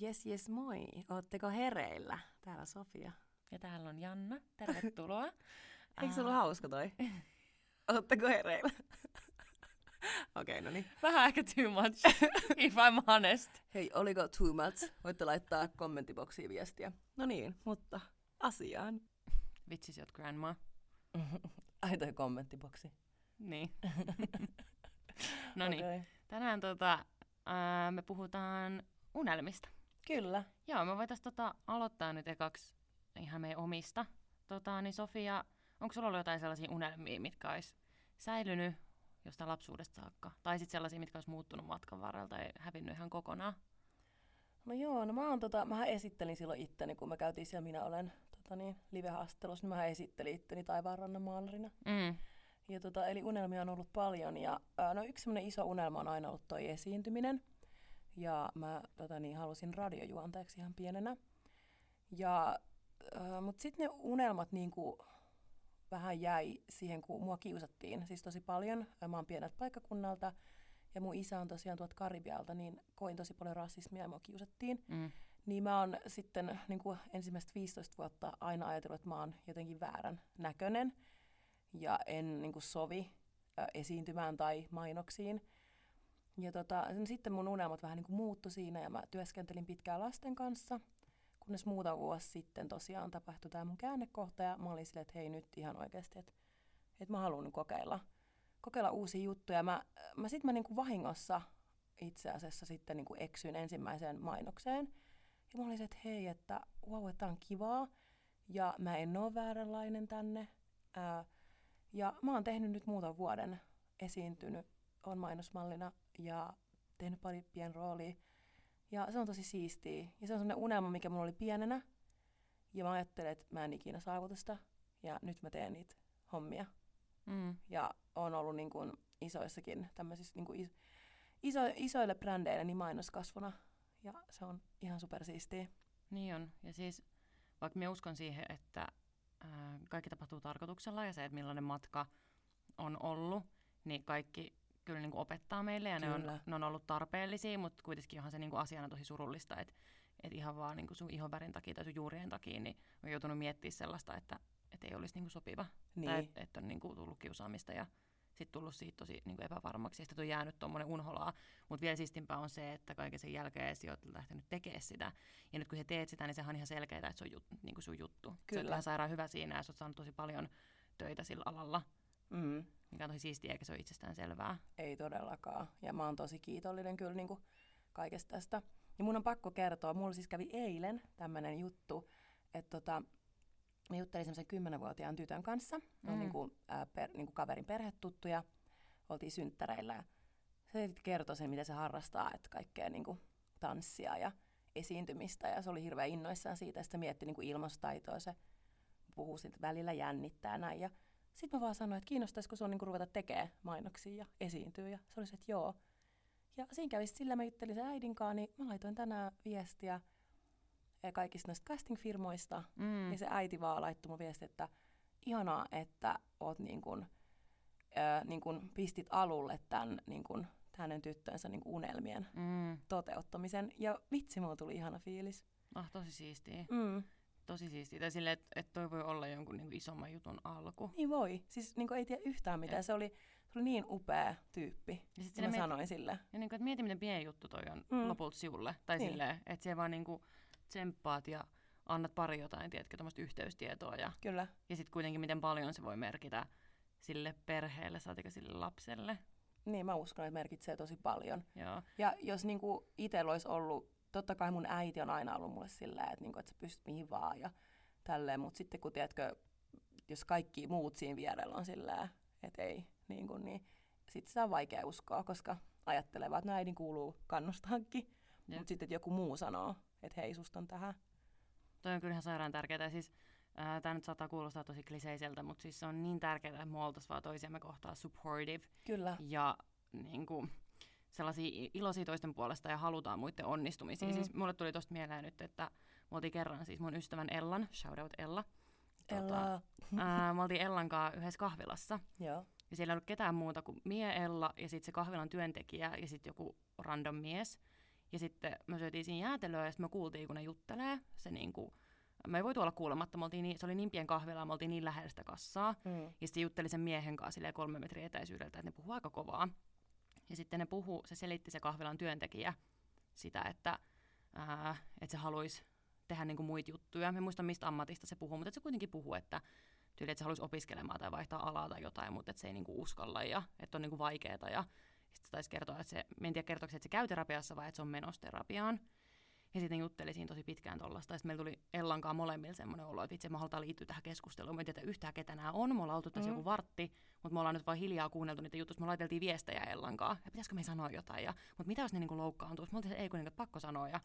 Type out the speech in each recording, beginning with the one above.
Jes, jes, moi. Ootteko hereillä? Täällä Sofia. Ja täällä on Janna. Tervetuloa. Eikö se ollut hauska toi? Ootteko hereillä? Okei, okay, no niin. Vähän ehkä too much, if I'm honest. Hei, oliko too much? Voitte laittaa kommenttiboksiin viestiä. No niin, mutta asiaan. Vitsis jot grandma. Ai toi kommenttiboksi. Niin. no niin. Okay. Tänään tota, ää, me puhutaan unelmista. Kyllä. Joo, me voitaisiin tota, aloittaa nyt ekaksi ihan meidän omista. Tota, niin Sofia, onko sulla ollut jotain sellaisia unelmia, mitkä olisi säilynyt jostain lapsuudesta saakka? Tai sitten sellaisia, mitkä olisi muuttunut matkan varrella tai hävinnyt ihan kokonaan? No joo, no mä, oon, tota, mä esittelin silloin itteni, kun me käytiin siellä Minä olen tota niin, live-haastattelussa, niin mä esittelin itteni taivaanrannan maalarina. Mm. Ja tota, eli unelmia on ollut paljon ja no yksi iso unelma on aina ollut toi esiintyminen. Ja mä tota niin, halusin radiojuontajaksi ihan pienenä. Ja, äh, mutta sitten ne unelmat niinku vähän jäi siihen, kun mua kiusattiin siis tosi paljon. Mä oon pieneltä paikkakunnalta ja mun isä on tosiaan tuolta Karibialta, niin koin tosi paljon rasismia ja mua kiusattiin. Mm. Niin mä oon sitten niin kuin ensimmäistä 15 vuotta aina ajatellut, että mä oon jotenkin väärän näköinen ja en niin kuin sovi äh, esiintymään tai mainoksiin. Ja tota, sitten mun unelmat vähän niin kuin muuttui siinä ja mä työskentelin pitkään lasten kanssa, kunnes muutama vuosi sitten tosiaan tapahtui tämä mun käännekohta ja mä olin silleen, että hei nyt ihan oikeasti, että, että mä haluan kokeilla, kokeilla uusia juttuja. Mä, mä sitten mä niin kuin vahingossa itse asiassa sitten niin kuin eksyin ensimmäiseen mainokseen ja mä olin että hei, että wow, että on kivaa ja mä en ole vääränlainen tänne. Ää, ja mä oon tehnyt nyt muutaman vuoden esiintynyt, on mainosmallina ja tehnyt pari pien roolia. Ja se on tosi siistiä. Ja se on sellainen unelma, mikä mulla oli pienenä. Ja mä ajattelin, että mä en ikinä saavuta sitä. Ja nyt mä teen niitä hommia. Mm. Ja on ollut niin kuin isoissakin tämmöisissä niin kuin iso, isoille brändeille niin mainoskasvuna. Ja se on ihan supersiistiä. Niin on. Ja siis vaikka mä uskon siihen, että ää, kaikki tapahtuu tarkoituksella ja se, että millainen matka on ollut, niin kaikki kyllä niin kuin opettaa meille ja ne on, ne on ollut tarpeellisia, mutta kuitenkin onhan se niin kuin asiana tosi surullista, että et ihan vaan niin kuin sun ihonvärin takia tai sun juurien takia, niin on joutunut miettimään sellaista, että et ei olisi niin kuin sopiva. Niin. Tai että et on niin kuin tullut kiusaamista ja sitten tullut siitä tosi niin kuin epävarmaksi ja sitten on jäänyt tuommoinen unholaa. Mutta vielä siistimpää on se, että kaiken sen jälkeen sä oot lähtenyt tekemään sitä. Ja nyt kun sä teet sitä, niin sehän on ihan selkeää, että se on jut, niin kuin sun juttu. Kyllä. Sä oot ihan sairaan hyvä siinä ja sä oot saanut tosi paljon töitä sillä alalla. Mm. Mikä on tosi siistiä, eikä se ole itsestään selvää. Ei todellakaan. Ja mä oon tosi kiitollinen kyllä niin kuin kaikesta tästä. Ja mun on pakko kertoa, mulla siis kävi eilen tämmöinen juttu, että tota, mä juttelin semmoisen kymmenenvuotiaan tytön kanssa. Mm. On niin kuin, äh, per, niin kuin kaverin perhetuttuja. Oltiin synttäreillä ja se kertoi sen, mitä se harrastaa, että kaikkea niin kuin tanssia ja esiintymistä. Ja se oli hirveän innoissaan siitä, että se mietti niin kuin ilmastotaitoa. Se puhuu siitä välillä jännittää näin. Ja sitten mä vaan sanoin, että kiinnostaisiko sun niin ruveta tekemään mainoksia ja esiintyä. Ja se oli se, että joo. Ja siinä kävi sillä, mä juttelin sen äidin kanssa, niin mä laitoin tänään viestiä kaikista näistä casting-firmoista. Mm. Ja se äiti vaan laittoi mun viesti, että ihanaa, että oot niin kun, äh, niin kun pistit alulle tämän niin kun, hänen tyttönsä niin unelmien Mm. toteuttamisen. Ja vitsi, mulla tuli ihana fiilis. Ah, tosi siistiä. Mm. Tosi siistiä. Tai silleen, että et toi voi olla jonkun niinku isomman jutun alku. Niin voi. Siis niin ei tiedä yhtään mitään. Et- Se oli, se oli niin upea tyyppi. Ja sit mä miet- sanoin sille. Ja niinku, että mieti, miten pieni juttu toi on Mm. lopulta sinulle. Tai Niin. silleen, että se vaan niinku tsemppaat ja annat pari jotain, tiedätkö, tämmöistä yhteystietoa. Ja, Kyllä. ja sitten kuitenkin, miten paljon se voi merkitä sille perheelle, saatika sille lapselle. Niin, mä uskon, että merkitsee tosi paljon. Joo. Ja jos niinku itsellä olisi ollut, totta kai mun äiti on aina ollut mulle sillä, että, niinku, että sä pystyt mihin vaan ja tälleen, mutta sitten kun tiedätkö, jos kaikki muut siinä vierellä on sillä, että ei, niin, kuin, niin sitten sitä on vaikea uskoa, koska ajattelee vaan, että no äidin kuuluu kannustaakin, Jep. mutta sitten että joku muu sanoo, että hei, susta on tähän. Toi on kyllä ihan sairaan tärkeää. Ja siis, tämä nyt saattaa kuulostaa tosi kliseiseltä, mutta siis se on niin tärkeää, että me oltaisiin vaan toisiamme kohtaa supportive Kyllä. ja niin kuin, sellaisia iloisia toisten puolesta ja halutaan muiden onnistumisia. Mm. Mm. Siis mulle tuli tosta mieleen nyt, että me oltiin kerran siis mun ystävän Ellan, shout out Ella. Ella. ää, me oltiin Ellan kanssa yhdessä kahvilassa. Joo. Ja siellä ei ollut ketään muuta kuin mie, Ella ja sitten se kahvilan työntekijä ja sitten joku random mies. Ja sitten me syötiin siinä jäätelöä ja sitten me kuultiin, kun ne juttelee. Se niinku, me ei voitu olla kuulematta, me oltiin niin, se oli niin pien kahvila, me oltiin niin lähellä sitä kassaa. Mm. Ja sitten jutteli sen miehen kanssa kolme metriä etäisyydeltä, että ne puhuu aika kovaa. Ja sitten ne puhuu, se selitti se kahvilan työntekijä sitä, että, ää, että se haluaisi tehdä niinku muita juttuja. Me muista mistä ammatista se puhuu, mutta se kuitenkin puhuu, että tyyli, että se haluaisi opiskelemaan tai vaihtaa alaa tai jotain, mutta että se ei niinku uskalla ja että on niinku vaikeaa. Ja sitten taisi kertoa, että se, en tiedä kertoiko, että se käy terapiassa vai että se on menossa terapiaan. Ja sitten jutteli siinä tosi pitkään tuollaista. Ja sitten meillä tuli Ellankaan molemmilla semmoinen olo, että itse me halutaan liittyä tähän keskusteluun. Me ei tiedä yhtään, ketä nämä on. Me ollaan oltu tässä mm. joku vartti, mutta me ollaan nyt vain hiljaa kuunneltu niitä juttuja. Me laiteltiin viestejä Ellankaan. Ja pitäisikö me sanoa jotain? Ja, mutta mitä jos ne niinku loukkaantuisi? Me oltiin, ei kun niinku, pakko sanoa. Ja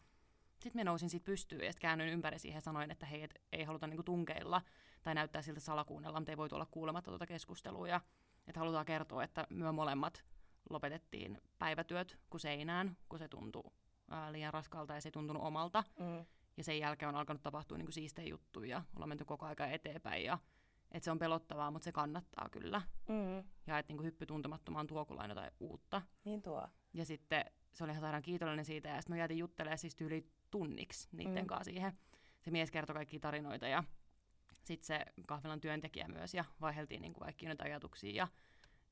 sitten me nousin siitä pystyyn ja sitten käännyin ympäri siihen ja sanoin, että hei, et ei haluta niinku tunkeilla tai näyttää siltä salakuunnella, mutta ei voi olla kuulematta tuota keskustelua. Ja, että halutaan kertoa, että me molemmat lopetettiin päivätyöt kuin seinään, kun se tuntuu ää, liian raskalta ja se ei tuntunut omalta. Mm. Ja sen jälkeen on alkanut tapahtua niin kuin siistejä juttuja ja ollaan menty koko ajan eteenpäin. Ja, että se on pelottavaa, mutta se kannattaa kyllä. Mm. Ja että niin kuin hyppy tuntemattomaan tuo kuin jotain uutta. Niin tuo. Ja sitten se oli ihan sairaan kiitollinen siitä. Ja sitten me jäätiin juttelemaan siis yli tunniksi niiden mm. kanssa siihen. Se mies kertoi kaikki tarinoita ja sitten se kahvilan työntekijä myös. Ja vaiheltiin niin kuin kaikki noita ajatuksia. Ja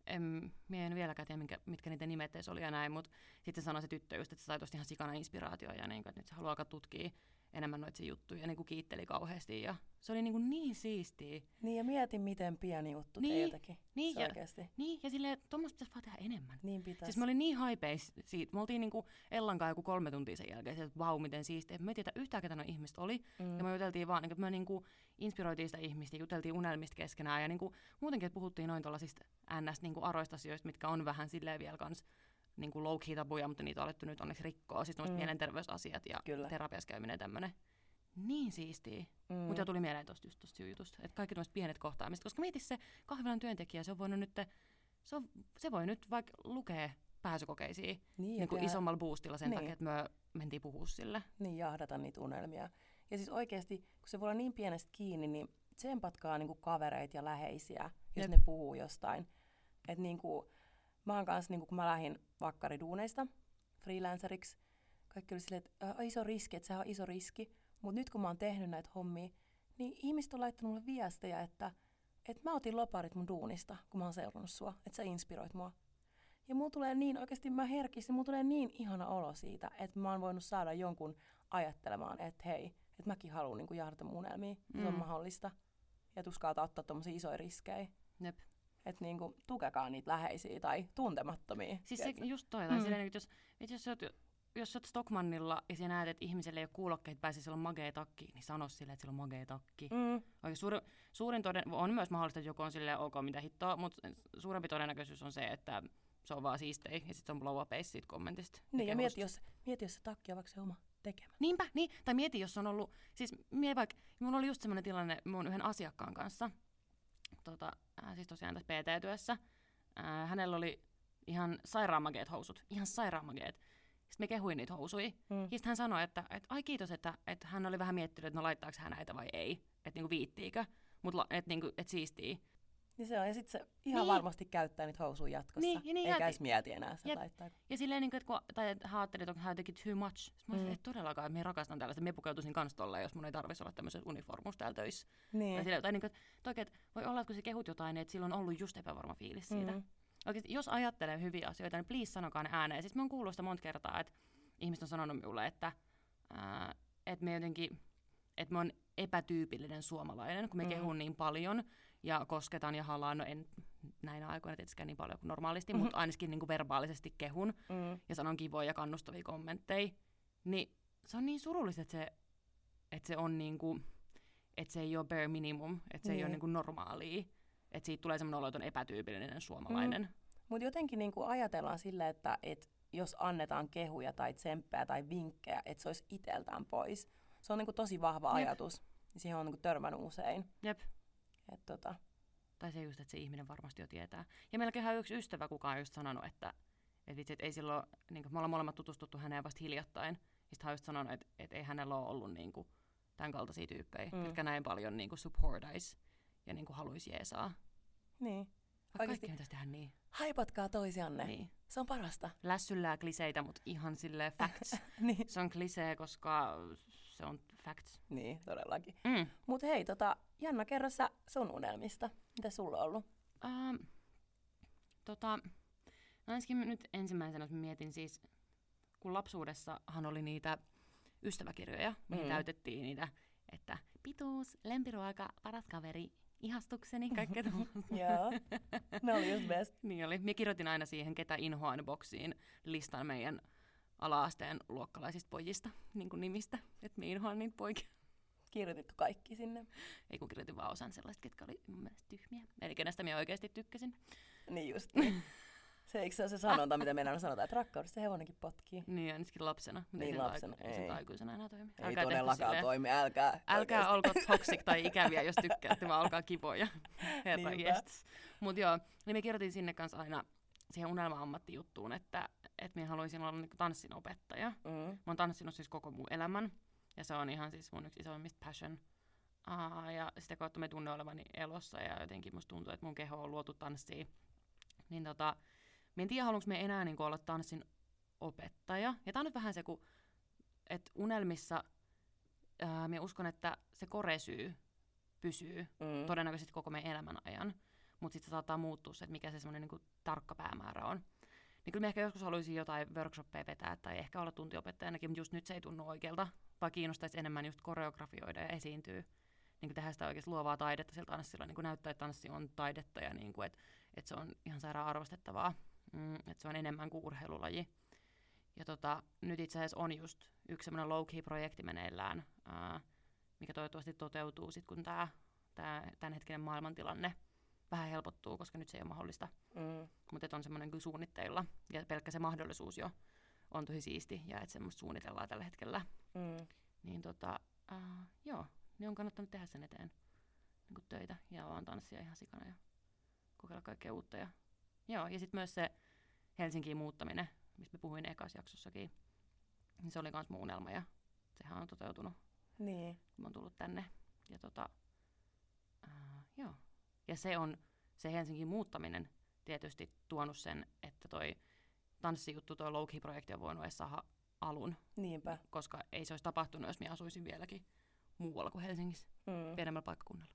en, mie en vieläkään tiedä, minkä, mitkä niiden nimet oli ja näin, mutta sitten sanoi se tyttö just, että se sai tosta ihan sikana inspiraatioa ja niin että nyt se haluaa alkaa tutkia enemmän noita juttuja ja niin kuin kiitteli kauheasti ja se oli niin, kuin niin siistiä. Niin ja mietin, miten pieni juttu niin, teiltäkin. Niin, ja, oikeasti. niin ja silleen, tuommoista pitäisi vaan tehdä enemmän. Niin pitäisi. Siis mä olin niin haipeis siitä. Me oltiin niin kuin Ellankaan joku kolme tuntia sen jälkeen, että vau, miten siistiä. Me ei tiedä yhtään, ketä ihmiset oli. Mm. Ja me juteltiin vaan, niin että me niin kuin inspiroitiin sitä ihmistä, juteltiin unelmista keskenään ja niin kuin, muutenkin, että puhuttiin noin tuollaisista ns. Niin kuin aroista asioista, mitkä on vähän silleen vielä kans niin kuin low tabuja, mutta niitä on alettu nyt onneksi rikkoa. Siis mm. mielenterveysasiat ja Kyllä. terapiassa käyminen tämmöinen niin siistiä. Mm. Mutta tuli mieleen tuosta just tosta jutusta, että kaikki tuollaiset pienet kohtaamiset, koska mieti se kahvilan työntekijä, se on voinut nyt, se, on, se voi nyt vaikka lukea pääsykokeisiin niin, niin kuin isommalla boostilla sen niin. takia, että me mentiin puhua sille. Niin, jahdata niitä unelmia. Ja siis oikeasti, kun se voi olla niin pienestä kiinni, niin tsempatkaa niinku kavereita ja läheisiä, jos Jep. ne puhuu jostain. Et niinku, mä oon kanssa, niinku, kun mä lähdin vakkariduuneista freelanceriksi, kaikki oli silleen, että äh, iso riski, että sehän on iso riski. Mutta nyt kun mä oon tehnyt näitä hommia, niin ihmiset on laittanut mulle viestejä, että, että mä otin loparit mun duunista, kun mä oon seurannut sua, että sä inspiroit mua. Ja mulla tulee niin, oikeasti mä herkistin, mulla tulee niin ihana olo siitä, että mä oon voinut saada jonkun ajattelemaan, että hei, että mäkin haluan niin jahdata mun unelmia, mm. se on mahdollista. Ja tuskalta ottaa tommosia isoja riskejä. Jep. Että niinku, tukekaa niitä läheisiä tai tuntemattomia. Siis se, just toi, mm. silleen, että jos, että jos sä oot jos sä oot Stockmannilla ja sä näet, että ihmiselle ei ole kuulokkeet pääsi, sillä on magea takki, niin sano sille, että sillä on magea takki. Mm. Oikein suuri, suurin toden, on myös mahdollista, että joku on silleen ok, mitä hittoa, mutta suurempi todennäköisyys on se, että se on vaan siistei ja sitten se on blow up siitä kommentista. Niin, ja mieti jos, mieti, jos se takki on vaikka se oma tekemä. Niinpä, niin. Tai mieti, jos on ollut, siis mie vaikka, mulla oli just semmoinen tilanne mun yhden asiakkaan kanssa, tota, äh, siis tosiaan tässä PT-työssä. Äh, hänellä oli ihan sairaamageet housut, ihan sairaamageet. Sitten me kehuin niitä housui. Mm. Sitten hän sanoi, että, että ai kiitos, että, että hän oli vähän miettinyt, että no laittaako hän näitä vai ei. Että niinku viittiikö, mutta että niinku, et siistii. Niin se on, ja sitten se ihan niin. varmasti käyttää niitä housuja jatkossa. Niin, ja niin, Eikä edes mieti enää sitä laittaa. Ja silleen, niin kuin, että kun, tai että hän ajatteli, että hän jotenkin too much. Sitten mä mm. että todellakaan, että minä rakastan tällaista. Minä pukeutuisin kans tolleen, jos mun ei tarvitsisi olla tämmöisessä uniformussa täällä töissä. Niin. Tai, silleen, tai niin kuin, että, oikein, että voi olla, että kun se kehut jotain, niin että sillä on ollut just epävarma fiilis siitä. Mm. Oikeasti, jos ajattelee hyviä asioita, niin please sanokaa ne ääneen. Siis mä oon kuullut sitä monta kertaa, että ihmiset on sanonut minulle, että, ää, että me jotenkin, että me on epätyypillinen suomalainen, kun me mm. kehun niin paljon ja kosketan ja halaan, no en näinä aikoina tietysti niin paljon kuin normaalisti, mm-hmm. mutta ainakin niin kuin verbaalisesti kehun mm. ja sanon kivoja ja kannustavia kommentteja, niin se on niin surullista, että se, että se on niin kuin, että se ei ole bare minimum, että se niin. ei ole niin kuin niinku normaalia, että siitä tulee semmoinen olo, että on epätyypillinen suomalainen. Mm. Mutta jotenkin niin kuin ajatellaan sille, että et jos annetaan kehuja tai tsemppejä tai vinkkejä, että se olisi iteltään pois. Se on niin kuin tosi vahva Jep. ajatus. Siihen on niin kuin törmännyt usein. Jep. Et, tota. Tai se just, että se ihminen varmasti jo tietää. Ja meilläkin yksi ystävä, kuka on just sanonut, että et vitsi, et ei silloin, niin kuin, me ollaan molemmat tutustuttu häneen vasta hiljattain. Ja sitten hän on just sanonut, että et ei hänellä ole ollut niin kuin, tämän kaltaisia tyyppejä, mm. jotka näin paljon niin kuin, supportais ja niin kuin, haluaisi jeesaa. Niin. Oikeasti. Kaikki pitäisi niin. Haipatkaa toisianne. Niin. Se on parasta. Lässyllää kliseitä, mutta ihan sille facts. niin. Se on klisee, koska se on facts. Niin, todellakin. Mm. Mutta hei, tota, Janna, kerro sä sun unelmista. Mitä sulla on ollut? Uh, tota, no ensinnäkin nyt ensimmäisenä mietin siis, kun lapsuudessahan oli niitä ystäväkirjoja, mihin mm. täytettiin niitä, että pituus, lempiruoka, paras kaveri, ihastukseni, kaikkea Joo, ne oli just best. niin oli. Minä kirjoitin aina siihen, ketä inhoan boksiin listan meidän ala-asteen luokkalaisista pojista, niin kuin nimistä, että minä inhoan niitä poikia. Kirjoititko kaikki sinne? Ei kun kirjoitin vaan osan sellaista, ketkä oli mun mielestä tyhmiä. Eli kenestä minä oikeasti tykkäsin. Niin just. Niin. Se eikö se ole se sanonta, mitä meidän sanotaan, että rakkaudessa hevonenkin potkii? Niin, ainakin lapsena. Niin, lapsena. Ei, ei. aikuisena enää toimi. Ei älkää todellakaan toimi, älkää. Älkää olko toxic tai ikäviä, jos tykkäätte, vaan olkaa kivoja. Herra Mutta joo, niin me kirjoitin sinne kanssa aina siihen unelma-ammattijuttuun, että, että minä haluaisin olla niinku tanssin opettaja. Mm. Mä oon tanssinut siis koko mun elämän, ja se on ihan siis mun yksi isoimmista passion. Uh, ja sitä kautta me tunne olevani elossa, ja jotenkin musta tuntuu, että mun keho on luotu tanssiin. Niin tota, Mä en tiedä, haluanko me enää niin olla tanssin opettaja. Ja tää on nyt vähän se, kun, että unelmissa ää, mä uskon, että se koresyy pysyy mm. todennäköisesti koko meidän elämän ajan. Mutta sitten se saattaa muuttua se, että mikä se semmoinen niin tarkka päämäärä on. Niin kyllä mä ehkä joskus haluaisin jotain workshoppeja vetää tai ehkä olla tuntiopettajanakin, mutta just nyt se ei tunnu oikealta. Vaan kiinnostaisi enemmän just koreografioida ja esiintyä. Niin kuin tehdä sitä oikeasti luovaa taidetta sillä tanssilla, niin kuin näyttää, että tanssi on taidetta ja niin kuin, että, että se on ihan sairaan arvostettavaa mm, että se on enemmän kuin urheilulaji. Ja tota, nyt itse asiassa on just yksi semmoinen low-key-projekti meneillään, ää, mikä toivottavasti toteutuu sitten, kun tämä tää, tämänhetkinen maailmantilanne vähän helpottuu, koska nyt se ei ole mahdollista. Mm. Mutta on semmoinen kyllä suunnitteilla, ja pelkkä se mahdollisuus jo on tosi siisti, ja että semmoista suunnitellaan tällä hetkellä. Mm. Niin tota, ää, joo, niin on kannattanut tehdä sen eteen niin töitä, ja vaan tanssia ihan sikana ja kokeilla kaikkea uutta, ja Joo, ja sitten myös se Helsinkiin muuttaminen, mistä me puhuin ekas jaksossakin, niin se oli myös mun unelma ja sehän on toteutunut. Niin. Mä oon tullut tänne. Ja tota, uh, joo. Ja se on, se Helsingin muuttaminen tietysti tuonut sen, että toi tanssijuttu, toi low projekti on voinut edes saada alun. Niinpä. Koska ei se olisi tapahtunut, jos minä asuisin vieläkin muualla kuin Helsingissä, mm. pienemmällä paikkakunnalla.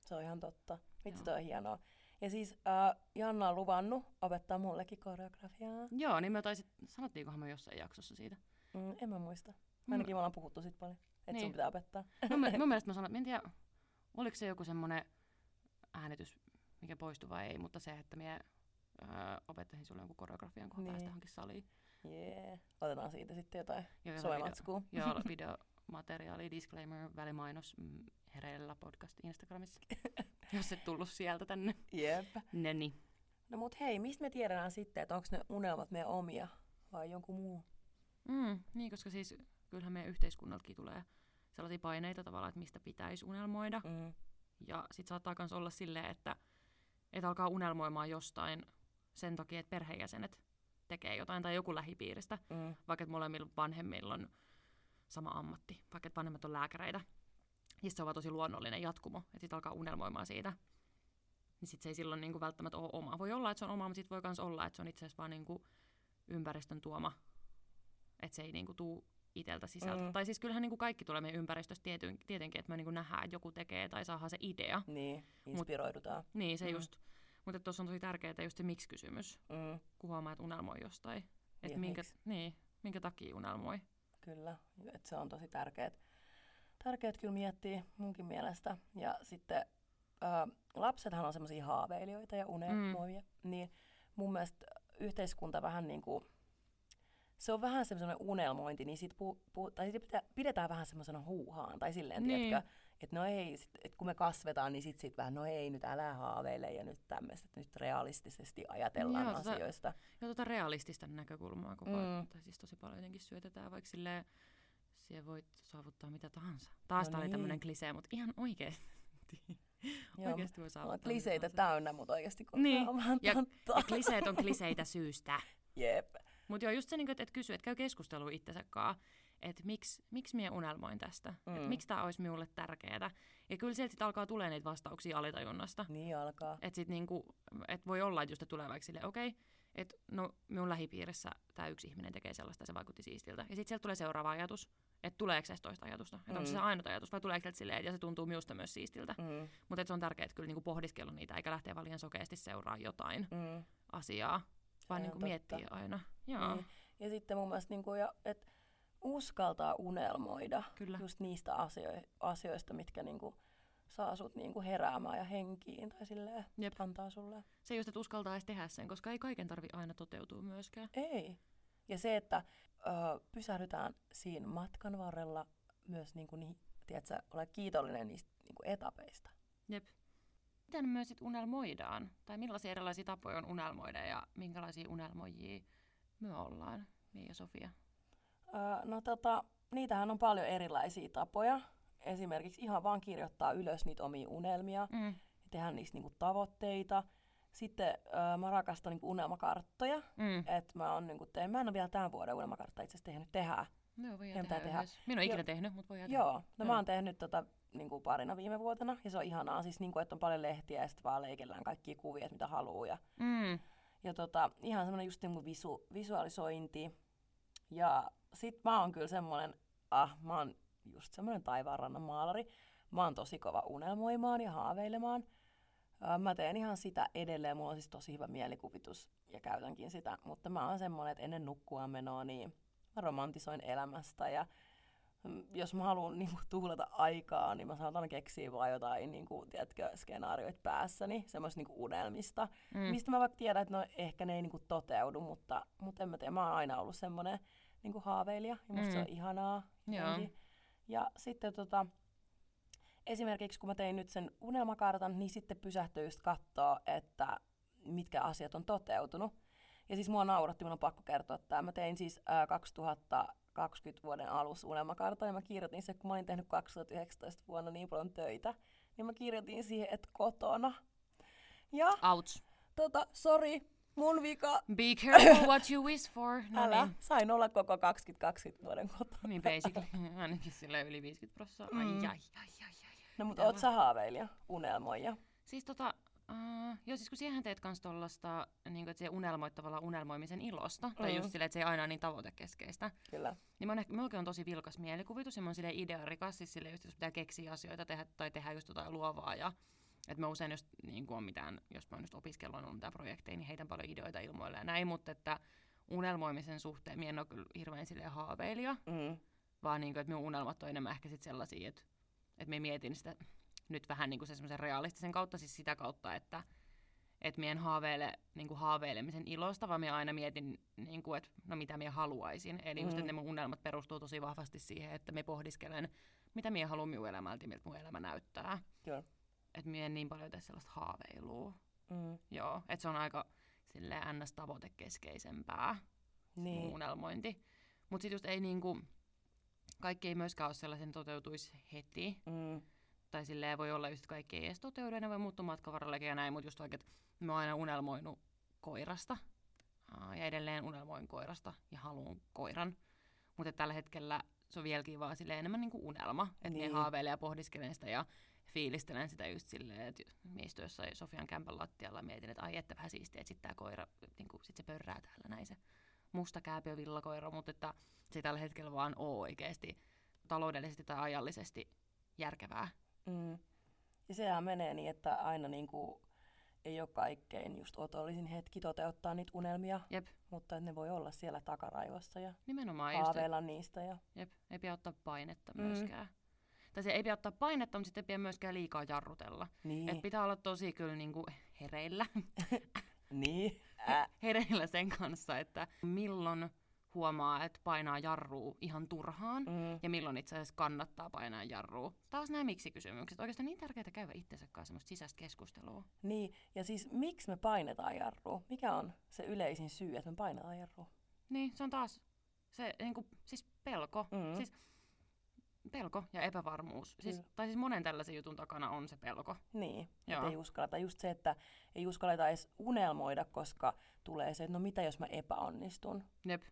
Se on ihan totta. Vitsi, toi on hienoa. Ja siis äh, Janna on luvannut opettaa mullekin koreografiaa. Joo, niin me taisit, sanottiinkohan me jossain jaksossa siitä? Mm, en mä muista. Ainakin mm. me ollaan puhuttu sit paljon, että niin. sun pitää opettaa. Mun, mun mielestä mä sanoin, en tiedä, oliko se joku semmoinen äänitys, mikä poistui vai ei, mutta se, että minä öö, opettaisin sulle jonkun koreografian, kun niin. päästä johonkin saliin. Jee, yeah. otetaan siitä sitten jotain soimatskua. Joo, videomateriaali, disclaimer, välimainos, mm, hereillä podcast Instagramissa. jos et tullut sieltä tänne. Jep. Neni. No mut hei, mistä me tiedetään sitten, että onko ne unelmat meidän omia vai jonkun muu? Mm, niin, koska siis kyllähän meidän yhteiskunnaltakin tulee sellaisia paineita tavallaan, että mistä pitäisi unelmoida. Mm. Ja sit saattaa myös olla silleen, että, että alkaa unelmoimaan jostain sen takia, että perheenjäsenet tekee jotain tai joku lähipiiristä. Mm. Vaikka että molemmilla vanhemmilla on sama ammatti, vaikka että vanhemmat on lääkäreitä. Ja se on vaan tosi luonnollinen jatkumo, että sitten alkaa unelmoimaan siitä. Niin sitten se ei silloin niinku välttämättä ole oma. Voi olla, että se on oma, mutta sitten voi myös olla, että se on itse asiassa vaan niinku ympäristön tuoma. Että se ei niinku tuu iteltä sisältä. Mm. Tai siis kyllähän niinku kaikki tulee meidän ympäristöstä tietyn, tietenkin, että me niinku nähdään, että joku tekee tai saadaan se idea. Niin, inspiroidutaan. Mut, niin, se mm. just. Mutta tuossa on tosi tärkeää just se miksi-kysymys, mm. kun huomaa, että unelmoi jostain. Että minkä, niin, minkä takia unelmoi. Kyllä, että se on tosi tärkeää tärkeät kyllä miettiä munkin mielestä. Ja sitten ää, lapsethan on semmoisia haaveilijoita ja unelmoivia, mm. niin mun mielestä yhteiskunta vähän niin kuin, se on vähän semmoinen unelmointi, niin sit pu, pu, tai sit pidetään, pidetään vähän semmoisena huuhaan, tai silleen, niin. tiedätkö, että no ei, sit, et kun me kasvetaan, niin sitten sit vähän, no ei, nyt älä haaveile ja nyt tämmöistä, että nyt realistisesti ajatellaan joo, tota- asioista. Tota, joo, tota realistista näkökulmaa koko mm. tai siis tosi paljon jotenkin syötetään, vaikka silleen, siellä voit saavuttaa mitä tahansa. Taas no tämä niin. oli tämmöinen klisee, mutta ihan oikeasti. oikeasti voi saavuttaa kliseitä täynnä, mutta oikeasti niin. on vähän ja, ja kliseet on kliseitä syystä. Jep. Mutta joo, just se, niinku, että et kysy, että käy keskustelua itsensä kanssa. Että miksi, miksi minä unelmoin tästä, Mm. että miksi tämä olisi minulle tärkeää. Ja kyllä sieltä sit alkaa tulee niitä vastauksia alitajunnasta. Niin alkaa. Että sit niinku, et voi olla, että just tulee vaikka silleen, okei, okay, että no minun lähipiirissä tämä yksi ihminen tekee sellaista ja se vaikutti siistiltä. Ja sitten sieltä tulee seuraava ajatus, että tuleeko se toista ajatusta. Että onko se Mm. se ainut ajatus vai tuleeko sieltä silleen, ja se tuntuu minusta myös siistiltä. Mm. Mutta se on tärkeää kyllä niinku pohdiskella niitä, eikä lähteä vaan liian sokeasti seuraa jotain Mm. asiaa, vaan niinku miettiä aina. Joo, Niin. Ja sitten mun mielestä, niin kuin, että uskaltaa unelmoida kyllä. just niistä asio- asioista, mitkä niin kuin, saa sut niin kuin, heräämään ja henkiin tai silleen Jep. antaa sulle. Se just, että uskaltaa edes tehdä sen, koska ei kaiken tarvi aina toteutua myöskään. Ei. Ja se, että ö, pysähdytään siinä matkan varrella myös niin kuin, niin, tiedätkö, ole kiitollinen niistä niin kuin etapeista. Jep. Miten myös sit unelmoidaan? Tai millaisia erilaisia tapoja on unelmoida ja minkälaisia unelmoijia me ollaan, Mia ja Sofia? Ö, no tota, niitähän on paljon erilaisia tapoja. Esimerkiksi ihan vaan kirjoittaa ylös niitä omia unelmia, Mm. tehdä niistä niinku tavoitteita. Sitten ö, mä rakastan niinku unelmakarttoja. Mm. Et mä, on, niinku, teen, mä en ole vielä tämän vuoden unelmakarttaa itse asiassa tehnyt tehdä. No, Meidän tehdä, tehdä. Minä en ole ikinä Joo. tehnyt, mutta voidaan Joo, no mä oon tehnyt tota, niinku parina viime vuotena ja se on ihanaa. Siis niinku, että on paljon lehtiä ja sitten vaan leikellään kaikkia kuvia, mitä haluaa. Ja, tehdä. Mm. ja tota, ihan semmoinen just niinku visu, visualisointi. Ja sit mä oon kyllä semmoinen, ah, mä oon just semmoinen taivaanrannan maalari. Mä oon tosi kova unelmoimaan ja haaveilemaan. Mä teen ihan sitä edelleen, mulla on siis tosi hyvä mielikuvitus ja käytänkin sitä, mutta mä oon semmoinen, että ennen nukkua menoa, niin mä romantisoin elämästä ja mm, jos mä haluan niin tuhlata aikaa, niin mä saatan keksiä vaan jotain, niin kuin, tiedätkö, skenaarioita päässäni, semmoista niin unelmista, mm. mistä mä vaikka tiedän, että no, ehkä ne ei niin kuin, toteudu, mutta, mutta en mä tiedä, mä oon aina ollut semmoinen niin kuin haaveilija ja musta mm. se on Mm. ihanaa. Joo. Ja sitten tota, esimerkiksi kun mä tein nyt sen unelmakartan, niin sitten pysähtyy just kattoo, että mitkä asiat on toteutunut. Ja siis mua nauratti, mun on pakko kertoa että Mä tein siis ää, 2020 vuoden alussa unelmakartan ja mä kirjoitin se, kun mä olin tehnyt 2019 vuonna niin paljon töitä, niin mä kirjoitin siihen, että kotona. Ja Ouch. tota, sorry, mun vika. Be careful what you wish for. No Älä, niin. sain olla koko 2020 vuoden kotona. Niin basically, ainakin sille yli 50 prosenttia. Ai, Mm. ai, ai, ai, ai. No mutta Mitä oot sä haaveilija, unelmoija? Siis tota, uh, joo siis kun siihen teet kans tollasta, niin että se unelmoit tavallaan unelmoimisen ilosta, mm. tai just silleen, että se ei aina ole niin tavoitekeskeistä, Kyllä. niin mä oon on tosi vilkas mielikuvitus, ja mä oon silleen idearikas, siis silleen just, jos pitää keksiä asioita tehdä, tai tehdä just jotain luovaa, ja että mä usein, jos, niin on mitään, jos mä oon just opiskellut on ollut mitään projekteja, niin heitän paljon ideoita ilmoille ja näin, mutta että unelmoimisen suhteen mä en ole kyllä hirveän silleen haaveilija, Mm. vaan niin kuin, että minun unelmat on enemmän ehkä sit sellaisia, että, että me mietin sitä nyt vähän niin kuin se semmoisen realistisen kautta, siis sitä kautta, että että minä en haaveile niin kuin haaveilemisen ilosta, vaan minä aina mietin, niin kuin, että no mitä minä haluaisin. Eli just, Mm. että ne mun unelmat perustuu tosi vahvasti siihen, että me pohdiskelen, mitä minä haluan minun elämältä ja miltä mun elämä näyttää. Kyllä. Että minä en niin paljon tee sellaista haaveilua. Mm. Joo, että se on aika silleen ns-tavoitekeskeisempää mun Niin. unelmointi. Mutta sitten just ei niinku, kaikki ei myöskään ole sellaisen toteutuisi heti. Mm. Tai silleen voi olla just, että kaikki ei edes toteudu, ne voi muuttua matkan varrellakin ja näin, mutta just vaikka, että mä oon aina unelmoinut koirasta. Ja edelleen unelmoin koirasta ja haluan koiran. Mutta tällä hetkellä se on vieläkin vaan silleen enemmän niinku unelma. Että niin. Niin. haaveilen ja pohdiskelen sitä ja fiilistelen sitä just silleen, että miestä jossain Sofian kämpän lattialla mietin, että ai että vähän siistiä, että sitten tämä koira, niin kuin, sit se pörrää täällä näin se musta kääpiö villakoira, mutta että se tällä hetkellä vaan ole oikeasti taloudellisesti tai ajallisesti järkevää. Mm. Ja sehän menee niin, että aina niinku ei ole kaikkein just otollisin hetki toteuttaa niitä unelmia, Jep, mutta että ne voi olla siellä takaraivossa ja nimenomaan just, haaveilla niistä. Ja... jep, ei pidä ottaa painetta Mm. Tai se ei pidä ottaa painetta, mutta sitten ei pidä myöskään liikaa jarrutella. Niin, Et pitää olla tosi kyllä niinku hereillä, niin. Hereillä sen kanssa, että milloin huomaa, että painaa jarruu ihan turhaan, Mm. ja milloin itse asiassa kannattaa painaa jarruu. Taas nämä miksi-kysymykset. Oikeastaan niin tärkeää käydä itsensä kanssa semmoista sisäistä keskustelua. Niin, ja siis miksi me painetaan jarrua? Mikä on se yleisin syy, että me painetaan jarrua? Niin, se on taas se niinku, siis pelko. Mm. Siis pelko ja epävarmuus. Siis, tai siis monen tällaisen jutun takana on se pelko. Niin, Joo. että ei uskalleta. Just se, että ei uskalleta edes unelmoida, koska tulee se, että no mitä jos mä epäonnistun. Jep.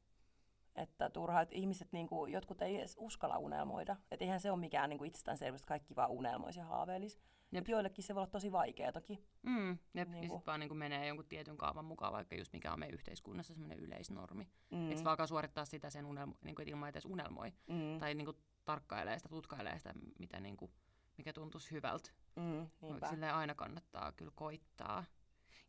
Että turha, että ihmiset, niin kuin, jotkut ei edes uskalla unelmoida. Että eihän se ole mikään niin kuin itsestäänselvyys, että kaikki vaan unelmoisi ja haaveilis. Jep. joillekin se voi olla tosi vaikea toki. Mm, jep. Niin ja sitten vaan niin menee jonkun tietyn kaavan mukaan, vaikka just mikä on meidän yhteiskunnassa semmoinen yleisnormi. Mm. Että alkaa suorittaa sitä sen unelmo, niin kuin, että ilman edes unelmoi. Mm. Tai niin kuin, tarkkailee sitä, tutkailee sitä, mitä, niin kuin, mikä tuntuisi hyvältä. Mm, Silleen aina kannattaa kyllä koittaa.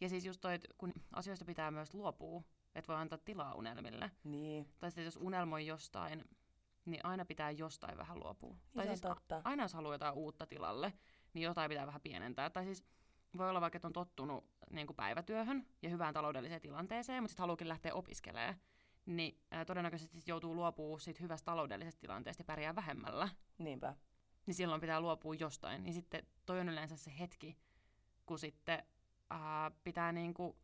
Ja siis just toi, kun asioista pitää myös luopua, että voi antaa tilaa unelmille. Niin. Tai sitten jos unelmoi jostain, niin aina pitää jostain vähän luopua. Niin tai siis totta. aina jos haluaa jotain uutta tilalle, niin jotain pitää vähän pienentää. Tai siis voi olla vaikka, että on tottunut niin kuin päivätyöhön ja hyvään taloudelliseen tilanteeseen, mutta sitten haluukin lähteä opiskelemaan, niin ää, todennäköisesti sit joutuu luopua siitä hyvästä taloudellisesta tilanteesta ja pärjää vähemmällä. Niinpä. Niin silloin pitää luopua jostain. Niin sitten toi on yleensä se hetki, kun sitten ää, pitää niinku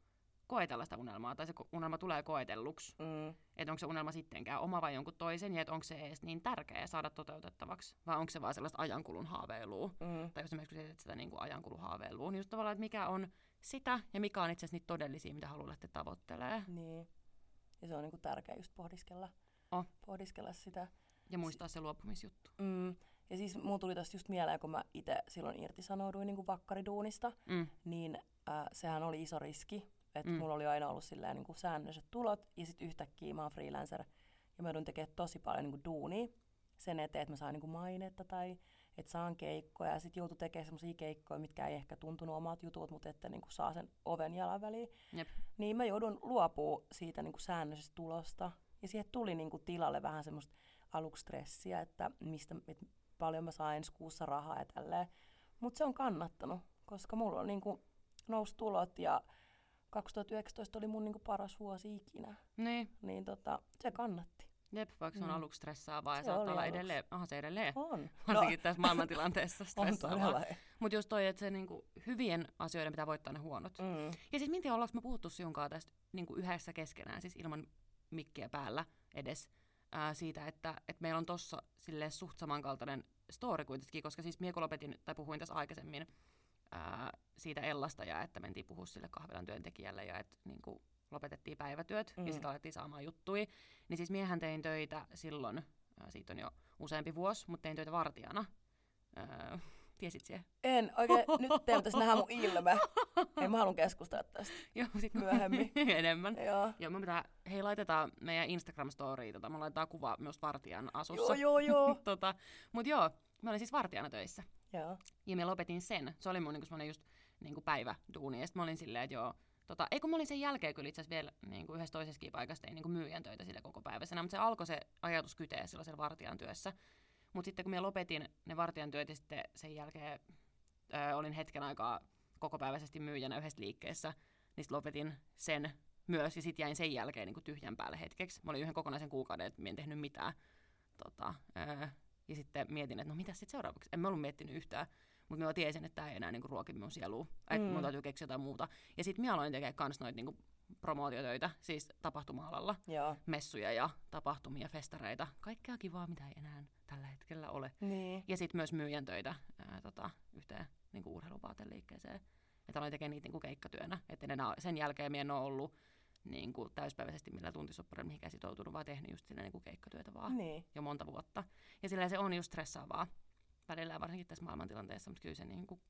koetella sitä unelmaa, tai se unelma tulee koetelluksi. Mm. Että onko se unelma sittenkään oma vai jonkun toisen, ja että onko se edes niin tärkeä saada toteutettavaksi, vai onko se vaan sellaista ajankulun haaveilua. Mm. Tai jos esimerkiksi sitä niin kuin ajankulun haaveilua, niin just tavallaan, että mikä on sitä, ja mikä on itse asiassa niitä todellisia, mitä haluaa lähteä tavoittelemaan. Niin. Ja se on niin kuin tärkeä just pohdiskella, oh. pohdiskella sitä. Ja muistaa se luopumisjuttu. Mm. Ja siis mulla tuli tästä just mieleen, kun mä itse silloin irtisanouduin niin kuin vakkariduunista, mm. niin äh, sehän oli iso riski, että mm. mulla oli aina ollut silleen, niin kuin säännölliset tulot, ja sitten yhtäkkiä mä oon freelancer, ja mä joudun tekemään tosi paljon niin kuin duunia sen eteen, että mä saan niin kuin mainetta tai että saan keikkoja, ja sitten joutui tekemään semmoisia keikkoja, mitkä ei ehkä tuntunut omat jutut, mutta että niin kuin saa sen oven jalan väliin. Jep. Niin mä joudun luopua siitä niin kuin säännöllisestä tulosta, ja siihen tuli niin kuin tilalle vähän semmoista aluksi stressiä, että mistä, että paljon mä saan ensi kuussa rahaa ja tälleen. Mutta se on kannattanut, koska mulla on niinku nousi tulot ja 2019 oli mun niinku paras vuosi ikinä. Niin. Niin tota, se kannatti. Jep, vaikka se on mm. aluksi stressaavaa ja se saattaa olla aluksi. edelleen, aha se edelleen, on. varsinkin no. tässä maailmantilanteessa stressaavaa. Mutta just toi, että se niinku, hyvien asioiden pitää voittaa ne huonot. Mm. Ja siis mietin, ollaanko me puhuttu sinunkaan tästä niinku yhdessä keskenään, siis ilman mikkiä päällä edes, ää, siitä, että, että meillä on tossa silleen suht samankaltainen story kuitenkin, koska siis kun lopetin, tai puhuin tässä aikaisemmin ää, siitä Ellasta ja että mentiin puhua sille kahvilan työntekijälle ja että niin kuin, lopetettiin päivätyöt mm. ja sitten alettiin saamaan juttui, niin siis miehän tein töitä silloin, ää, siitä on jo useampi vuosi, mutta tein töitä vartijana. Ää, Tiesit siellä? En. Oikein, nyt teidän pitäisi nähdä mun ilme. Ei, mä haluan keskustella tästä Joo, sit myöhemmin. enemmän. Joo. Joo, me pitää, hei laitetaan meidän Instagram-storyin, tota, me laitetaan kuva myös vartijan asussa. Joo, joo, joo. tota, mut joo, mä olin siis vartijana töissä. Joo. Ja mä lopetin sen. Se oli mun niinku semmonen just niinku päiväduuni. Ja sit mä olin silleen, että joo, Tota, ei kun mä olin sen jälkeen kyllä itse asiassa vielä niin kuin yhdessä toisessakin paikassa tein niin kuin myyjän töitä sille koko päiväisenä, mutta se alkoi se ajatus kyteä silloin vartijan työssä. Mutta sitten kun mä lopetin ne vartijan työt ja sitten sen jälkeen ö, olin hetken aikaa kokopäiväisesti myyjänä yhdessä liikkeessä, niin sitten lopetin sen myös ja sitten jäin sen jälkeen niin kuin tyhjän päälle hetkeksi. Mä olin yhden kokonaisen kuukauden, että mä en tehnyt mitään. Tota, ö, ja sitten mietin, että no mitä sitten seuraavaksi. En mä ollut miettinyt yhtään, mutta mä tiesin, että tämä ei enää niinku ruoki minun sielua. Että mm. mun täytyy keksiä jotain muuta. Ja sitten mä aloin tekemään kans noita niinku promootiotöitä, siis tapahtuma-alalla. Joo. Messuja ja tapahtumia, festareita. Kaikkea kivaa, mitä ei enää tällä hetkellä ole. Niin. Ja sitten myös myyjän töitä ää, tota, yhteen niin kuin urheiluvaateliikkeeseen. Että aloin tekemään niitä niin kuin keikkatyönä. Että enää, sen jälkeen minä en ole ollut niin kuin täyspäiväisesti millä tuntisopparilla mihinkään sitoutunut, vaan tehnyt just sinne niin kuin keikkatyötä vaan niin. jo monta vuotta. Ja sillä se on just stressaavaa välillä, varsinkin tässä maailmantilanteessa, mutta kyllä se, niin kuin,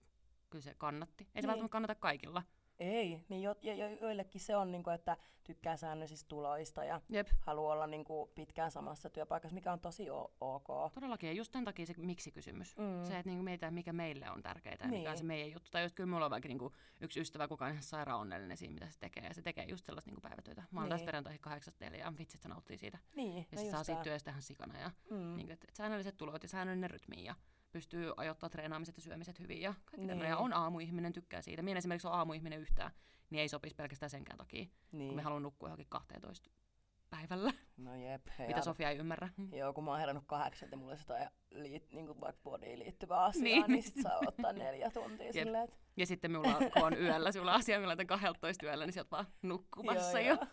kyllä se kannatti. Ei niin. se välttämättä kannata kaikilla, ei, niin jo, jo, jo, joillekin se on, niin kuin, että tykkää säännöllisistä tuloista ja Jep. haluaa olla niin kuin, pitkään samassa työpaikassa, mikä on tosi o- ok. Todellakin, ja just tämän takia se miksi-kysymys. Mm. Se, että niin kuin mietitään, mikä meille on tärkeää ja niin. mikä on niin. se meidän juttu. Tai just kyllä mulla on vaikka niin kuin, yksi ystävä, kuka on ihan sairaan onnellinen siinä, mitä se tekee. Ja se tekee just sellaista niin kuin päivätyötä. Mä oon niin. taas perjantaihin kahdeksasta neljä, ja vitsi, että se nauttii siitä. Niin, ja no saa siitä työstä ihan sikana. Ja, mm. niin kuin, että säännölliset tulot ja säännöllinen rytmi. Ja, pystyy ajoittamaan treenaamiset ja syömiset hyvin ja kaikki niin. Ja on aamuihminen, tykkää siitä. Minä esimerkiksi on aamuihminen yhtään, niin ei sopisi pelkästään senkään takia, niin. kun me haluan nukkua johonkin 12 päivällä. No jep. Hei, Mitä Sofia ei ymmärrä. Joo, kun mä oon herännyt kahdeksan ja mulla on jotain liit, niin kuin vaikka bodyin liittyvää asiaa, niin, niin sit saa ottaa neljä tuntia silleen. Et... Ja sitten minulla, kun on yöllä sulla asia, mä laitan 12 yöllä, niin sieltä vaan nukkumassa joo, jo.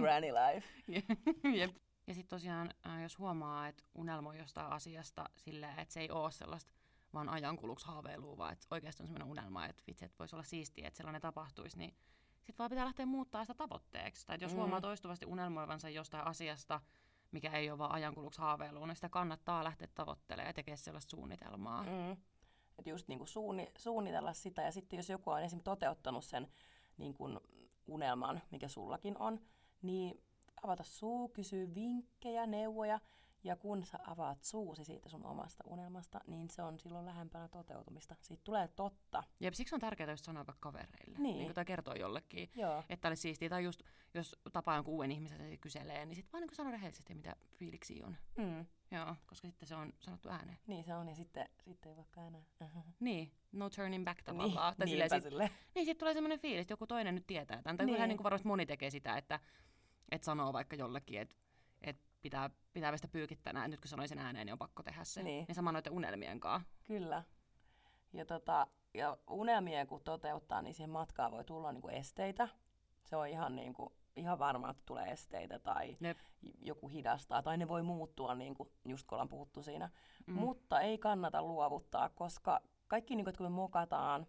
Granny life. jep. Ja sitten tosiaan, äh, jos huomaa, että unelmoi jostain asiasta silleen, että se ei ole sellaista vaan ajankuluksi haaveilua, vaan että oikeasti on sellainen unelma, että vitsi, että voisi olla siistiä, että sellainen tapahtuisi, niin sitten vaan pitää lähteä muuttaa sitä tavoitteeksi. Tai jos mm. huomaa toistuvasti unelmoivansa jostain asiasta, mikä ei ole vaan ajankuluksi haaveiluun, niin sitä kannattaa lähteä tavoittelemaan ja tekemään sellaista suunnitelmaa. Mm. Että just niin kuin suunni, suunnitella sitä ja sitten jos joku on esimerkiksi toteuttanut sen niin kuin unelman, mikä sullakin on, niin avata suu, kysyä vinkkejä, neuvoja ja kun sä avaat suusi siitä sun omasta unelmasta, niin se on silloin lähempänä toteutumista. Siitä tulee totta. Ja siksi on tärkeää just sanoa vaikka kavereille. Niin. niin tai kertoo jollekin, Joo. että olisi siistiä. Tai just, jos tapaa jonkun uuden ihmisen ja kyselee, niin sitten vaan niin sano rehellisesti, mitä fiiliksi on. Mm. Joo, koska sitten se on sanottu ääneen. Niin se on, ja sitten, sitten ei vaikka enää. Niin, no turning back Niin, tavallaan. Tai niinpä silleen sit, niin, sitten tulee semmoinen fiilis, että joku toinen nyt tietää tämän. Tai Niin. kyllähän niin kuin varmasti moni tekee sitä, että, että sanoo vaikka jollekin, että, että pitää, pitää pestä pyykit tänään. Nyt kun sanoin sen ääneen, niin on pakko tehdä se. Niin. niin sama noiden unelmien kanssa. Kyllä. Ja, tota, ja unelmien kun toteuttaa, niin siihen matkaan voi tulla niinku esteitä. Se on ihan, niinku, ihan varma, että tulee esteitä tai Jep. joku hidastaa. Tai ne voi muuttua, niin kuin just kun ollaan puhuttu siinä. Mm. Mutta ei kannata luovuttaa, koska kaikki, niinku, että kun me mokataan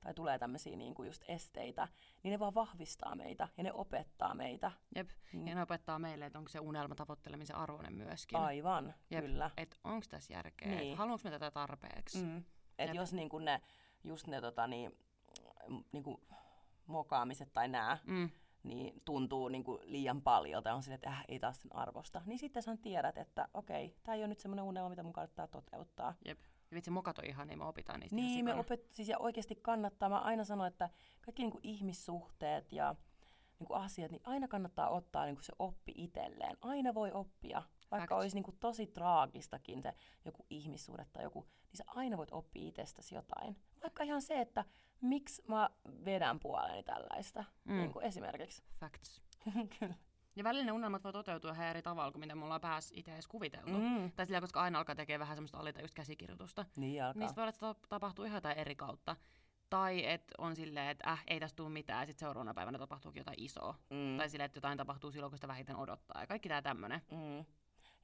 tai tulee tämmöisiä niinku just esteitä, niin ne vaan vahvistaa meitä ja ne opettaa meitä. Jep. Mm. Ja ne opettaa meille, että onko se unelma tavoittelemisen arvoinen myöskin. Aivan, Jep. kyllä. Että onko tässä järkeä, Niin. niin. haluanko me tätä tarpeeksi. Mm. Et Jep. jos niinku ne, just ne tota, niin, m- niinku, mokaamiset tai nää, Mm. niin tuntuu niinku liian paljon tai on sille, että äh, ei taas sen arvosta, niin sitten sä tiedät, että okei, tämä ei ole nyt semmoinen unelma, mitä mun kannattaa toteuttaa. Jep. Ja vitsi, mokat on ihan, niin me opitaan niistä. Niin, me opet, siis ja oikeasti kannattaa. Mä aina sanon, että kaikki niinku ihmissuhteet ja niinku asiat, niin aina kannattaa ottaa niinku se oppi itselleen. Aina voi oppia. Vaikka Facts. olisi niinku tosi traagistakin se joku ihmissuhde tai joku, niin sä aina voit oppia itsestäsi jotain. Vaikka ihan se, että miksi mä vedän puoleeni tällaista, mm. niin kuin esimerkiksi. Facts. Kyllä. Ja välillä ne unelmat voi toteutua ihan eri tavalla kuin miten me ollaan pääs itse edes kuviteltu. Mm. Tai sillä, koska aina alkaa tekemään vähän semmoista alitajuista käsikirjoitusta. Niin alkaa. Niistä voi olla, että tapahtuu ihan jotain eri kautta. Tai että on silleen, että äh, ei tästä tule mitään, ja sitten seuraavana päivänä tapahtuukin jotain isoa. Mm. Tai silleen, että jotain tapahtuu silloin, kun sitä vähiten odottaa. Ja kaikki tää tämmönen. Mm.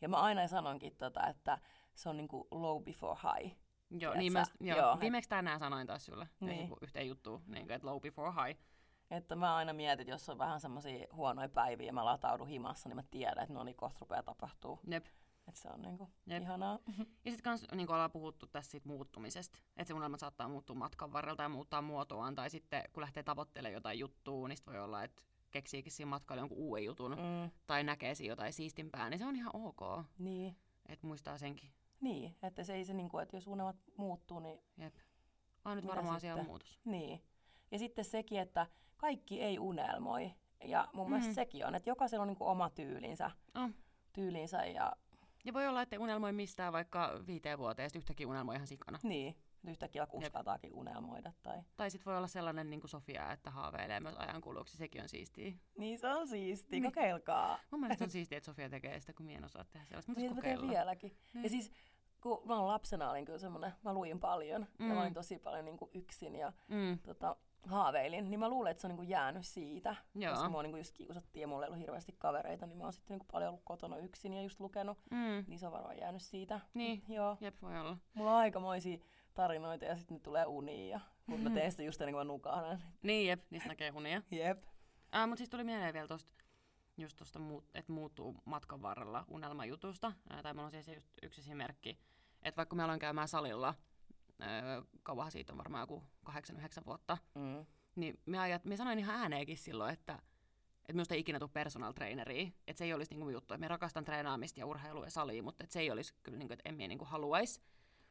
Ja mä aina sanonkin, tota, että se on niinku low before high. Joo, niin mä, joo, Joo, viimeksi tänään sanoin taas sulle. Niin yhteen juttuun, niin että low before high. Että mä aina mietin, että jos on vähän semmoisia huonoja päiviä ja mä lataudun himassa, niin mä tiedän, että no niin, kohta rupeaa tapahtuu. Jep. Että se on niinku Jep. ihanaa. Ja sitten kans niin ollaan puhuttu tässä siitä muuttumisesta, että se unelma saattaa muuttua matkan varrella tai muuttaa muotoaan, tai sitten kun lähtee tavoittelemaan jotain juttua, niin voi olla, että keksiikin siinä matkalla jonkun uuden jutun, mm. Tai näkee siinä jotain siistimpää, niin se on ihan ok, niin. että muistaa senkin. Niin, että se ei se niinku, että jos unelmat muuttuu, niin Jep. Ainut Mitä varmaan asia on muutos. niin. Ja sitten sekin, että kaikki ei unelmoi. Ja mun mm. mielestä Mm. sekin on, että jokaisella on niinku oma tyylinsä. On. Tyylinsä ja Ja voi olla, että unelmoi mistään vaikka viiteen vuoteen, ja yhtäkkiä unelmoi ihan sikana. niin, yhtäkkiä uskaltaakin unelmoida. Tai... Tai sitten voi olla sellainen niin kuin Sofia, että haaveilee myös ajankuluksi, sekin on siistiä. Niin se on siisti, Niin. kokeilkaa. Mun mielestä on siistiä, että Sofia tekee sitä, kun mie en osaa tehdä sellaista. Mutta Niin, kokeilla. vieläkin. Niin. Ja siis kun mä oon lapsena olin kyllä semmonen, mä luin paljon mm. ja Mm. mä olin tosi paljon niin kuin yksin ja Mm. tota, haaveilin, niin mä luulen, että se on niin kuin jäänyt siitä. Joo. Koska mua niin kuin just kiusattiin ja mulla ei ollut hirveästi kavereita, niin mä oon sitten niin kuin paljon ollut kotona yksin ja just lukenut. Mm. Niin se on varmaan jäänyt siitä. Niin. Joo. Jep, voi olla. Mulla on aikamoisia tarinoita ja sitten ne tulee uniin ja kun mä teen sitä just ennen kuin mä nukahdan. Niin, jep, niistä näkee unia. Jep. Äh, mutta siis tuli mieleen vielä tosta, just tosta, muut, että muuttuu matkan varrella unelmajutusta. Äh, tai mulla on siis just yksi esimerkki, että vaikka mä aloin käymään salilla, kauan siitä on varmaan joku 8-9 vuotta, Mm. niin mä, ajat, mä sanoin ihan ääneenkin silloin, että että minusta ei ikinä tule personal traineria, että se ei olisi niinku juttu, että mä rakastan treenaamista ja urheilua ja salia, mutta että se ei olisi kyllä, niinku, että en minä niinku haluaisi.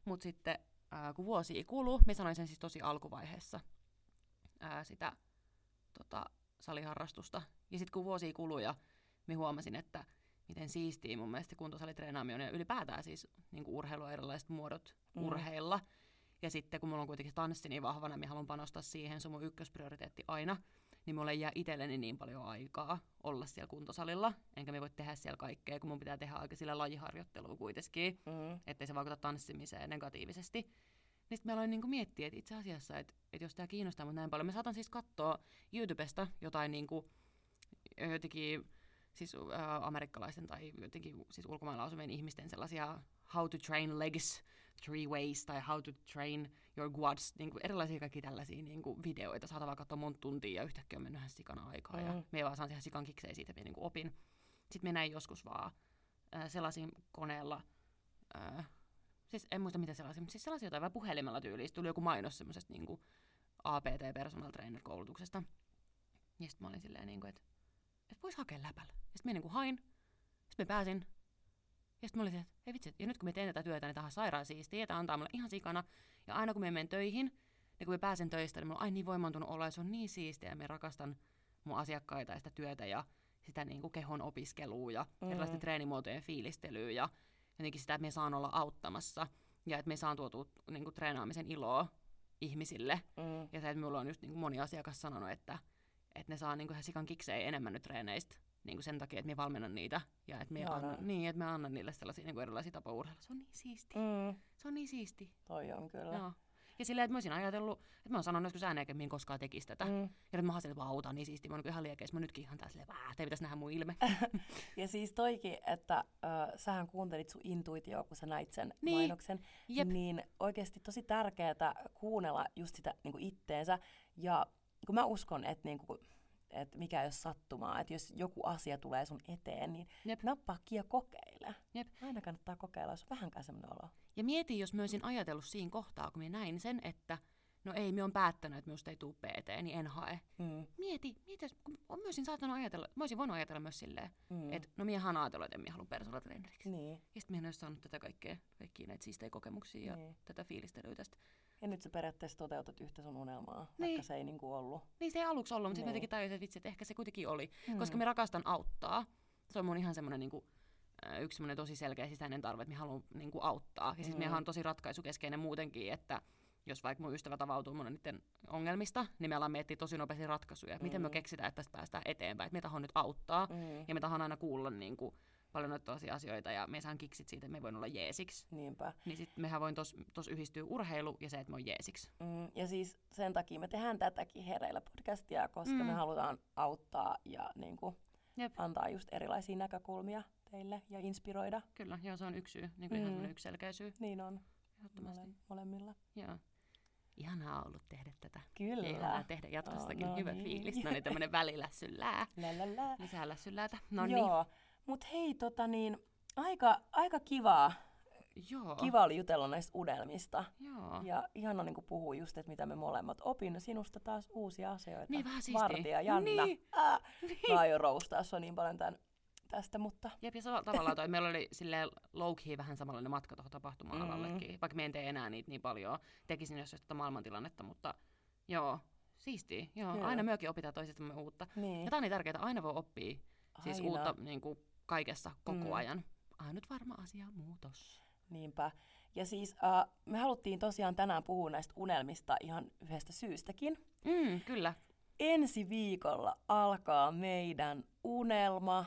Mutta sitten ää, kun vuosi kuluu, mä sanoin sen siis tosi alkuvaiheessa ää, sitä tota, saliharrastusta. Ja sitten kun vuosi kuluu ja mä huomasin, että miten siistiä mun mielestä kuntosalitreenaaminen on ja ylipäätään siis niinku urheilua erilaiset muodot mm. urheilla. Ja sitten kun mulla on kuitenkin tanssi niin vahvana, mä haluan panostaa siihen, se on mun ykkösprioriteetti aina, niin mulle ei jää itselleni niin paljon aikaa olla siellä kuntosalilla, enkä me voi tehdä siellä kaikkea, kun mun pitää tehdä aika sillä lajiharjoittelua kuitenkin, Mm. ettei se vaikuta tanssimiseen negatiivisesti. Niin sitten mä aloin niinku miettiä, että itse asiassa, että, että jos tämä kiinnostaa mut näin paljon, mä saatan siis katsoa YouTubesta jotain niinku, jotenkin siis äh, amerikkalaisten tai jotenkin siis ulkomailla asuvien ihmisten sellaisia how to train legs three ways tai how to train your quads, niin kuin erilaisia kaikki tällaisia niin kuin videoita. Saatan vaan katsoa monta tuntia ja yhtäkkiä on mennyt ihan sikana aikaa. Mm. Ja me vaan saan ihan sikan kikseen siitä, että niin kuin opin. Sitten mä näin joskus vaan äh, selasin koneella, äh, siis en muista mitä selasin, mutta siis selasin jotain vähän puhelimella tyyliin. Tuli joku mainos semmoisesta niin APT Personal Trainer koulutuksesta. Ja sitten mä olin silleen, niin kuin, että, että vois hakea läpällä. Ja sitten mä niin hain, sitten mä pääsin. Ja sitten mä olin että ei vitsi, ja nyt kun me teen tätä työtä, niin tämä on sairaan siistiä, tämä antaa mulle ihan sikana. Ja aina kun mä menen töihin, ja kun mä pääsen töistä, niin mulla on aina niin voimantunut olla, ja se on niin siistiä, ja mä rakastan mun asiakkaita ja sitä työtä ja sitä niin kuin kehon opiskelua ja mm. erilaisten treenimuotojen fiilistelyä ja jotenkin sitä, että me saan olla auttamassa ja että me saan tuotua niin kuin, treenaamisen iloa ihmisille. Mm. Ja se, että minulla on just niin kuin moni asiakas sanonut, että, että ne saa niin kuin, sikan kikseen enemmän nyt treeneistä niin kuin sen takia, että me valmennan niitä ja että me, annan, niin, että me annan niille sellaisia niin kuin erilaisia tapoja urheilla. Se on niin siisti. Mm. Se on niin siisti. Toi on kyllä. Joo. Ja silleen, että mä olisin ajatellut, että mä oon sanonut joskus ääneen, että minä koskaan tekisi tätä. Mm. Ja nyt mä että vau, on niin siistiä. Mä oon ihan liekeis. Mä nytkin ihan tässä silleen, että pitäisi nähdä mun ilme. ja siis toikin, että äh, sähän kuuntelit sun intuitio, kun sä näit sen niin. mainoksen. Jep. Niin oikeasti tosi tärkeää kuunnella just sitä niin kuin itteensä. Ja kun mä uskon, että niin kuin, että mikä ei ole sattumaa, että jos joku asia tulee sun eteen, niin Jep. nappaa ja kokeile. Jep. Aina kannattaa kokeilla, jos on vähänkään semmoinen olo. Ja mieti, jos mä olisin ajatellut siinä kohtaa, kun mä näin sen, että no ei, me on päättänyt, että minusta ei tule PT, niin en hae. Mm. Mieti, mieti, kun mä olisin saattanut ajatella, mä olisin voinut ajatella myös silleen, mm. että no minä ajatellut, että en halua personal traineriksi. Niin. Ja sitten minä en olisi saanut tätä kaikkea, kaikkia näitä siistejä kokemuksia niin. ja tätä fiilistelyä tästä. Ja nyt sä periaatteessa toteutat yhtä sun unelmaa, niin. vaikka se ei niinku ollut. Niin se ei aluksi ollut, mutta niin. sitten jotenkin tajusin, että vitsi, että ehkä se kuitenkin oli. Mm. Koska me rakastan auttaa. Se on mun ihan semmoinen niinku, yksi semmoinen tosi selkeä sisäinen tarve, että me haluan niinku auttaa. Ja sitten mm. on tosi ratkaisukeskeinen muutenkin, että jos vaikka mun ystävä tavautuu mun niiden ongelmista, niin me ollaan miettiä tosi nopeasti ratkaisuja. Mm. Miten me keksitään, että tästä päästään eteenpäin. Että me tahon nyt auttaa mm. ja me tahon aina kuulla niin kuin, paljon noita asioita ja me saan kiksit siitä, että me voin olla jeesiksi. Niinpä. Niin sit mehän voin tos, tos yhdistyä urheilu ja se, että mä oon jeesiksi. Mm, ja siis sen takia me tehdään tätäkin hereillä podcastia, koska mm. me halutaan auttaa ja niin kuin, Jep. antaa just erilaisia näkökulmia teille ja inspiroida. Kyllä, joo se on yksi syy, niin kuin mm. ihan yksi selkeä syy. Niin on, Mole, molemmilla. Joo. Ihanaa ollut tehdä tätä. Kyllä. Ja ihanaa tehdä jatkossakin. Oh, no Hyvä niin. fiilis. No niin, tämmönen välilässyllää. Lälälää. Lisää lässylläätä. No Joo. Niin. Mut hei, tota niin, aika, aika kivaa. Joo. Kiva oli jutella näistä unelmista. Joo. Ja ihana niin puhua just, että mitä me molemmat opin sinusta taas uusia asioita. Niin, vähän siistiä. Vartija, Janna. Niin. Äh, niin. Mä aion roustaa sua niin paljon tämän, tästä, mutta... Jep, ja tavallaan toi, meillä oli silleen low vähän samanlainen matka tuohon tapahtuma-alallekin. Mm. Vaikka me en tee enää niitä niin paljon. Tekisin jos tätä maailmantilannetta, mutta joo, siistiä. Joo, joo. aina myökin opitaan toisistamme uutta. Niin. Ja tää on niin tärkeää, aina voi oppia siis aina. uutta niin kuin, kaikessa koko mm. ajan. Ainut varma asia on muutos. Niinpä. Ja siis uh, me haluttiin tosiaan tänään puhua näistä unelmista ihan yhdestä syystäkin. Mm, kyllä. Ensi viikolla alkaa meidän unelma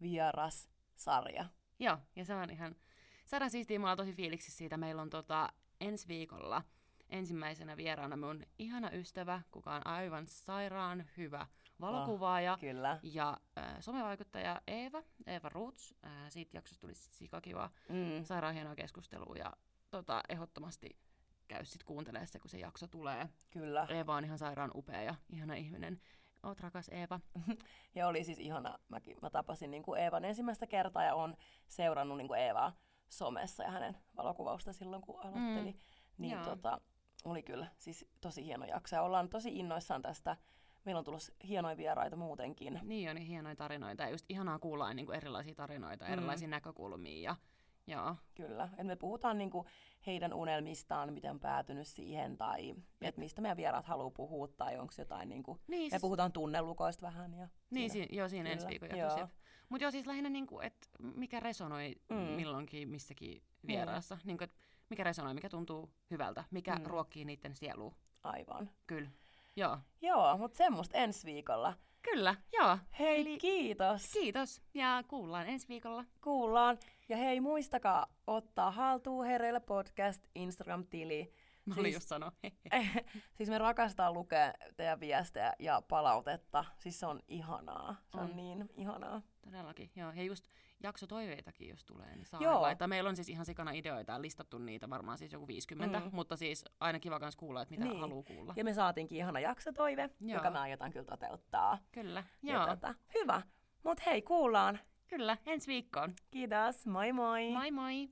vieras sarja. Joo, ja se on ihan saadaan siistiä. Mä tosi fiiliksi siitä. Meillä on tota, ensi viikolla ensimmäisenä vieraana mun ihana ystävä, kuka on aivan sairaan hyvä valokuvaaja oh, kyllä. ja äh, somevaikuttaja Eeva, Eeva Roots. Äh, siitä jaksosta tuli sikakiva, mm. sairaan hienoa keskustelua ja tota, ehdottomasti käy sitten kuuntelemaan se, kun se jakso tulee. Kyllä. Eeva on ihan sairaan upea ja ihana ihminen. Oot rakas Eeva. ja oli siis ihana. Mäkin, mä tapasin niin kuin Eevan ensimmäistä kertaa ja on seurannut niin kuin Eevaa somessa ja hänen valokuvausta silloin, kun aloitteli. Mm. Niin tota, oli kyllä siis tosi hieno jakso. Ja ollaan tosi innoissaan tästä meillä on tullut hienoja vieraita muutenkin. Niin on, niin hienoja tarinoita. Ja just ihanaa kuulla niin kuin erilaisia tarinoita, mm. erilaisia näkökulmia. Ja, joo. Kyllä. Et me puhutaan niin kuin heidän unelmistaan, miten on päätynyt siihen, tai että mistä meidän vieraat haluaa puhua, tai onko jotain, niin kuin, niin, me siis... puhutaan tunnelukoista vähän. Ja niin, siinä. Si- joo, siinä ensi viikon Mutta joo, siis lähinnä, niin että mikä resonoi mm. milloinkin missäkin vieraassa. Mm. Niin kuin, mikä resonoi, mikä tuntuu hyvältä, mikä mm. ruokkii niiden sielua. Aivan. Kyllä. Joo. Joo, mutta semmoista ensi viikolla. Kyllä, joo. Hei, Eli kiitos. Kiitos ja kuullaan ensi viikolla. Kuullaan. Ja hei, muistakaa ottaa haltuun Hereillä podcast Instagram-tili. Mä siis, just sano. siis me rakastaa lukea teidän viestejä ja palautetta. Siis se on ihanaa. Se on, on niin ihanaa. Todellakin, joo. Ja just jaksotoiveitakin, jos tulee, niin saa Joo. laittaa. Meillä on siis ihan sikana ideoita ja listattu niitä varmaan siis joku 50, mm. mutta siis aina kiva kans kuulla, että mitä niin. haluaa kuulla. Ja me saatiinkin ihana jaksotoive, Joo. joka mä aiotan kyllä toteuttaa. Kyllä, Joo. Tota, hyvä. Mut hei, kuullaan Kyllä, ensi viikkoon. Kiitos, moi moi! Moi moi!